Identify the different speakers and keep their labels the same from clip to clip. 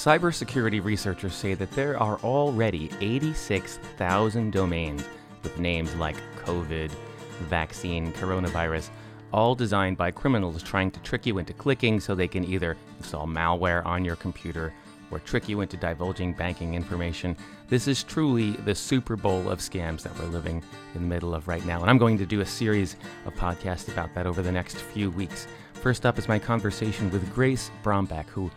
Speaker 1: Cybersecurity researchers say that there are already 86,000 domains with names like COVID, vaccine, coronavirus, all designed by criminals trying to trick you into clicking so they can either install malware on your computer or trick you into divulging banking information. This is truly the Super Bowl of scams that we're living in the middle of right now. And I'm going to do a series of podcasts about that over the next few weeks. First up is my conversation with Grace Brombach, who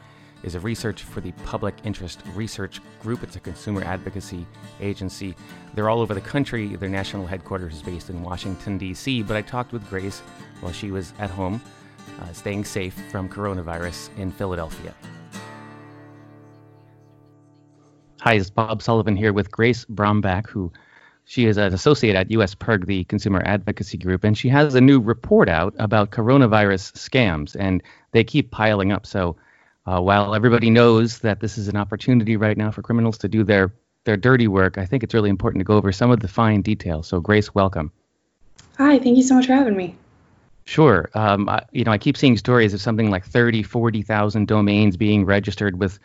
Speaker 1: is a research for the Public Interest Research Group. It's a consumer advocacy agency. They're all over the country. Their national headquarters is based in Washington, D.C. But I talked with Grace while she was at home, uh, staying safe from coronavirus in Philadelphia. Hi, it's Bob Sullivan here with Grace Brombach, who she is an associate at US PIRG, the consumer advocacy group, and she has a new report out about coronavirus scams, and they keep piling up. So uh, while everybody knows that this is an opportunity right now for criminals to do their their dirty work, I think it's really important to go over some of the fine details. So, Grace, welcome.
Speaker 2: Hi, thank you so much for having me.
Speaker 1: Sure. Um, I, you know, I keep seeing stories of something like 30, 40,000 domains being registered with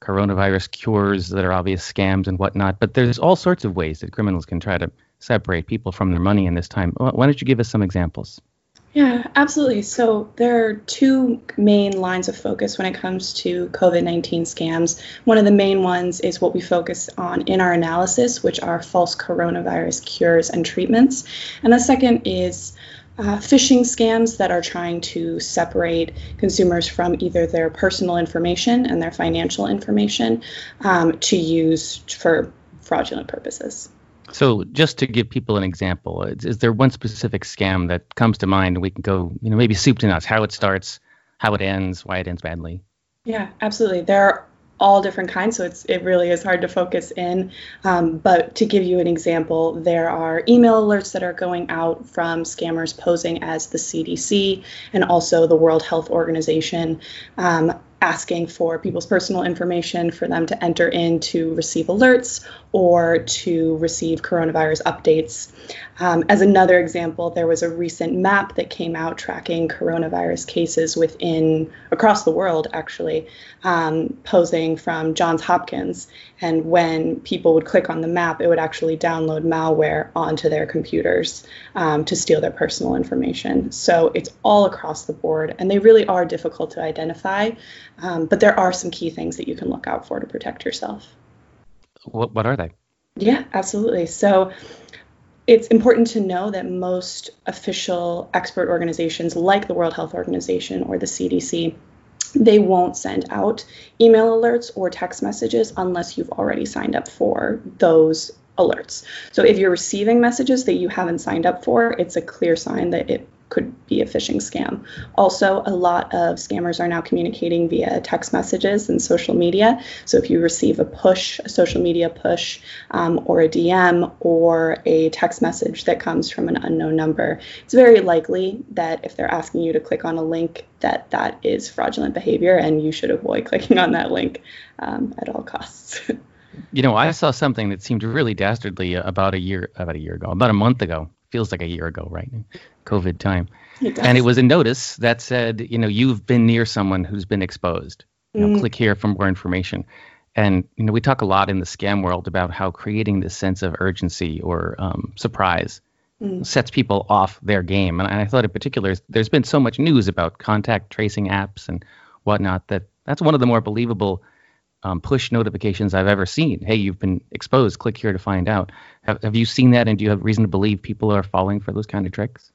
Speaker 1: coronavirus cures that are obvious scams and whatnot. But there's all sorts of ways that criminals can try to separate people from their money in this time. Why don't you give us some examples?
Speaker 2: Yeah, absolutely. So there are two main lines of focus when it comes to COVID 19 scams. One of the main ones is what we focus on in our analysis, which are false coronavirus cures and treatments. And the second is uh, phishing scams that are trying to separate consumers from either their personal information and their financial information um, to use for fraudulent purposes.
Speaker 1: So, just to give people an example, is, is, there one specific scam that comes to mind? We can go, you know, maybe soup to nuts, how it starts, how it ends, why it ends badly.
Speaker 2: Yeah, absolutely. There are all different kinds, so it's it really is hard to focus in. Um, but to give you an example, there are email alerts that are going out from scammers posing as the CDC and also the World Health Organization. Um, asking for people's personal information for them to enter in to receive alerts or to receive coronavirus updates. Um, as another example, there was a recent map that came out tracking coronavirus cases within across the world, actually, um, posing from Johns Hopkins. And when people would click on the map, it would actually download malware onto their computers um, to steal their personal information. So it's all across the board, and they really are difficult to identify. Um, but there are some key things that you can look out for to protect yourself.
Speaker 1: What, what are they?
Speaker 2: Yeah, absolutely. So it's important to know that most official expert organizations, like the World Health Organization or the CDC, they won't send out email alerts or text messages unless you've already signed up for those alerts. So if you're receiving messages that you haven't signed up for, it's a clear sign that it could be a phishing scam. Also, a lot of scammers are now communicating via text messages and social media. So if you receive a push, a social media push, um, or a DM, or a text message that comes from an unknown number, it's very likely that if they're asking you to click on a link, that that is fraudulent behavior, and you should avoid clicking on that link um, at all costs.
Speaker 1: you know, I saw something that seemed really dastardly about a year, about a year ago, about a month ago. Feels like a year ago, right? COVID time. It and it was a notice that said, you know, you've been near someone who's been exposed. You know, mm. click here for more information. And you know, we talk a lot in the scam world about how creating this sense of urgency or um, surprise mm. sets people off their game. And I thought, in particular, there's been so much news about contact tracing apps and whatnot that that's one of the more believable um, push notifications I've ever seen. Hey, you've been exposed. Click here to find out. Have, have you seen that? And do you have reason to believe people are falling for those kind of tricks?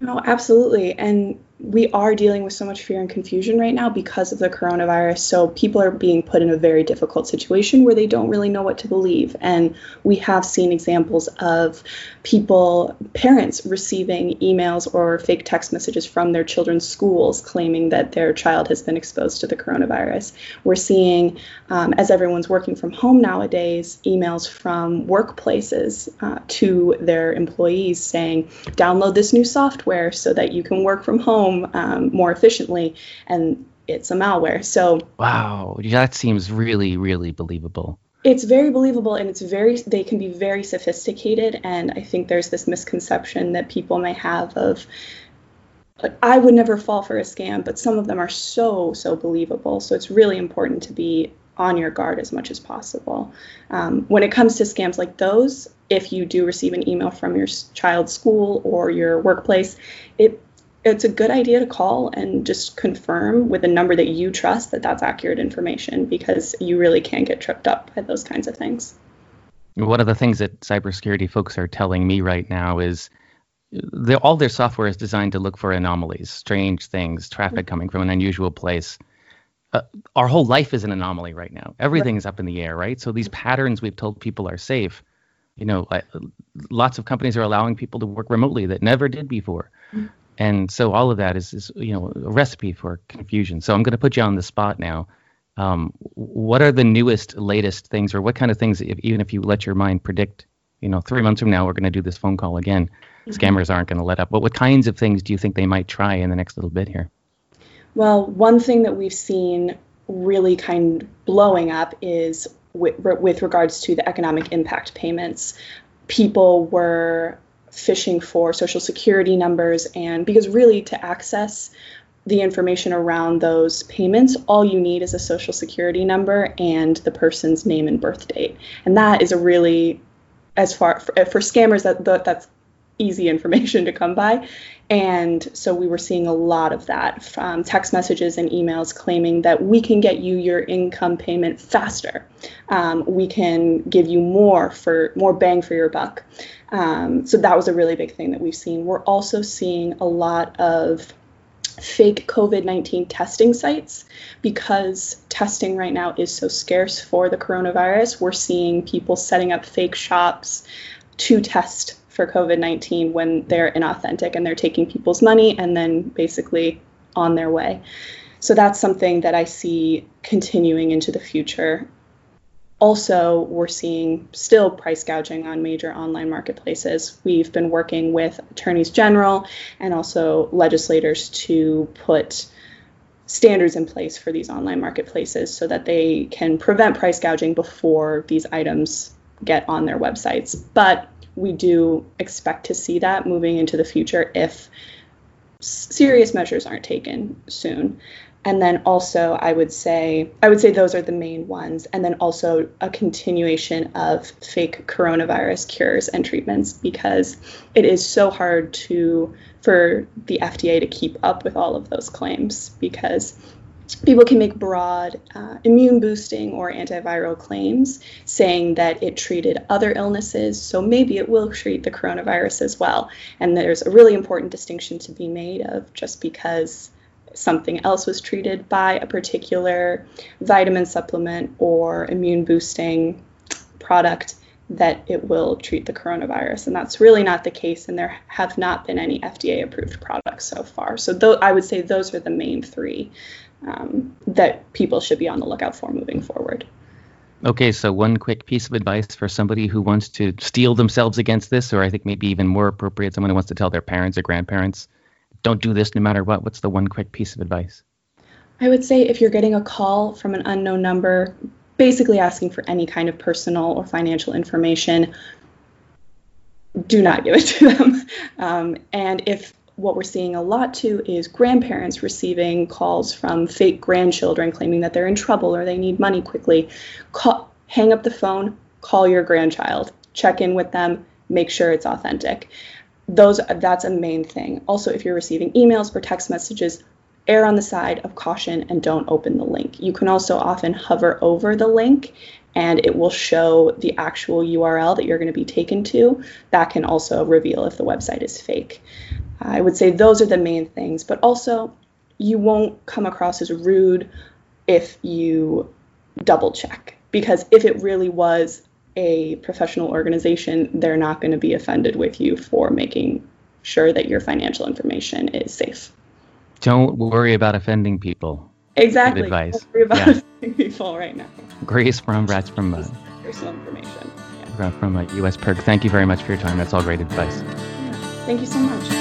Speaker 2: No, absolutely. And we are dealing with so much fear and confusion right now because of the coronavirus. So people are being put in a very difficult situation where they don't really know what to believe. And we have seen examples of people, parents receiving emails or fake text messages from their children's schools claiming that their child has been exposed to the coronavirus. We're seeing, um, as everyone's working from home nowadays, emails from workplaces uh, to their employees saying, download this new software so that you can work from home home um, more efficiently, and it's a malware. So
Speaker 1: wow, that seems really, really believable.
Speaker 2: It's very believable, and it's very they can be very sophisticated. And I think there's this misconception that people may have of I would never fall for a scam, but some of them are so so believable. So it's really important to be on your guard as much as possible. Um, when it comes to scams like those, if you do receive an email from your child's school or your workplace, it it's a good idea to call and just confirm with a number that you trust that that's accurate information because you really can get tripped up by those kinds of things.
Speaker 1: One of the things that cybersecurity folks are telling me right now is that all their software is designed to look for anomalies, strange things, traffic coming from an unusual place uh, our whole life is an anomaly right now. Everything is up in the air, right? So these patterns we've told people are safe. You know, lots of companies are allowing people to work remotely that never did before. Mm-hmm. And so all of that is, is, you know, a recipe for confusion. So I'm going to put you on the spot now. Um, what are the newest, latest things, or what kind of things, if, even if you let your mind predict, you know, three months from now we're going to do this phone call again, mm-hmm. scammers aren't going to let up. But what kinds of things do you think they might try in the next little bit here?
Speaker 2: Well, one thing that we've seen really kind of blowing up is with, with regards to the economic impact payments. People were fishing for social security numbers, and because really to access the information around those payments, all you need is a social security number and the person's name and birth date. And that is a really, as far for, for scammers, that that's easy information to come by. And so we were seeing a lot of that from text messages and emails claiming that we can get you your income payment faster. Um, we can give you more for more bang for your buck. Um, so that was a really big thing that we've seen. We're also seeing a lot of fake COVID 19 testing sites because testing right now is so scarce for the coronavirus. We're seeing people setting up fake shops to test for COVID 19 when they're inauthentic and they're taking people's money and then basically on their way. So that's something that I see continuing into the future. Also, we're seeing still price gouging on major online marketplaces. We've been working with attorneys general and also legislators to put standards in place for these online marketplaces so that they can prevent price gouging before these items get on their websites. But we do expect to see that moving into the future if serious measures aren't taken soon. And then also, I would say, I would say those are the main ones. And then also a continuation of fake coronavirus cures and treatments because it is so hard to for the FDA to keep up with all of those claims because people can make broad uh, immune boosting or antiviral claims saying that it treated other illnesses, so maybe it will treat the coronavirus as well. And there's a really important distinction to be made of just because something else was treated by a particular vitamin supplement or immune boosting product that it will treat the coronavirus and that's really not the case and there have not been any FDA approved products so far so th- I would say those are the main three um, that people should be on the lookout for moving forward.
Speaker 1: Okay, so one quick piece of advice for somebody who wants to steel themselves against this, or I think maybe even more appropriate, someone who wants to tell their parents or grandparents, don't do this no matter what. What's the one quick piece of advice?
Speaker 2: I would say if you're getting a call from an unknown number, basically asking for any kind of personal or financial information, do not give it to them. Um, and if what we're seeing a lot too is grandparents receiving calls from fake grandchildren claiming that they're in trouble or they need money quickly. Call, hang up the phone, call your grandchild, check in with them, make sure it's authentic. Those that's a main thing. Also, if you're receiving emails or text messages, err on the side of caution and don't open the link. You can also often hover over the link and it will show the actual URL that you're going to be taken to. That can also reveal if the website is fake. I would say those are the main things, but also you won't come across as rude if you double check because if it really was a professional organization, they're not going to be offended with you for making sure that your financial information is safe.
Speaker 1: Don't worry about offending people.
Speaker 2: Exactly.
Speaker 1: Good advice.
Speaker 2: Don't worry about yeah. people right now.
Speaker 1: Grace Bromratz from uh,
Speaker 2: personal information.
Speaker 1: Yeah. From uh, US PIRG. Thank you very much for your time. That's all great advice.
Speaker 2: Yeah. Thank you so much.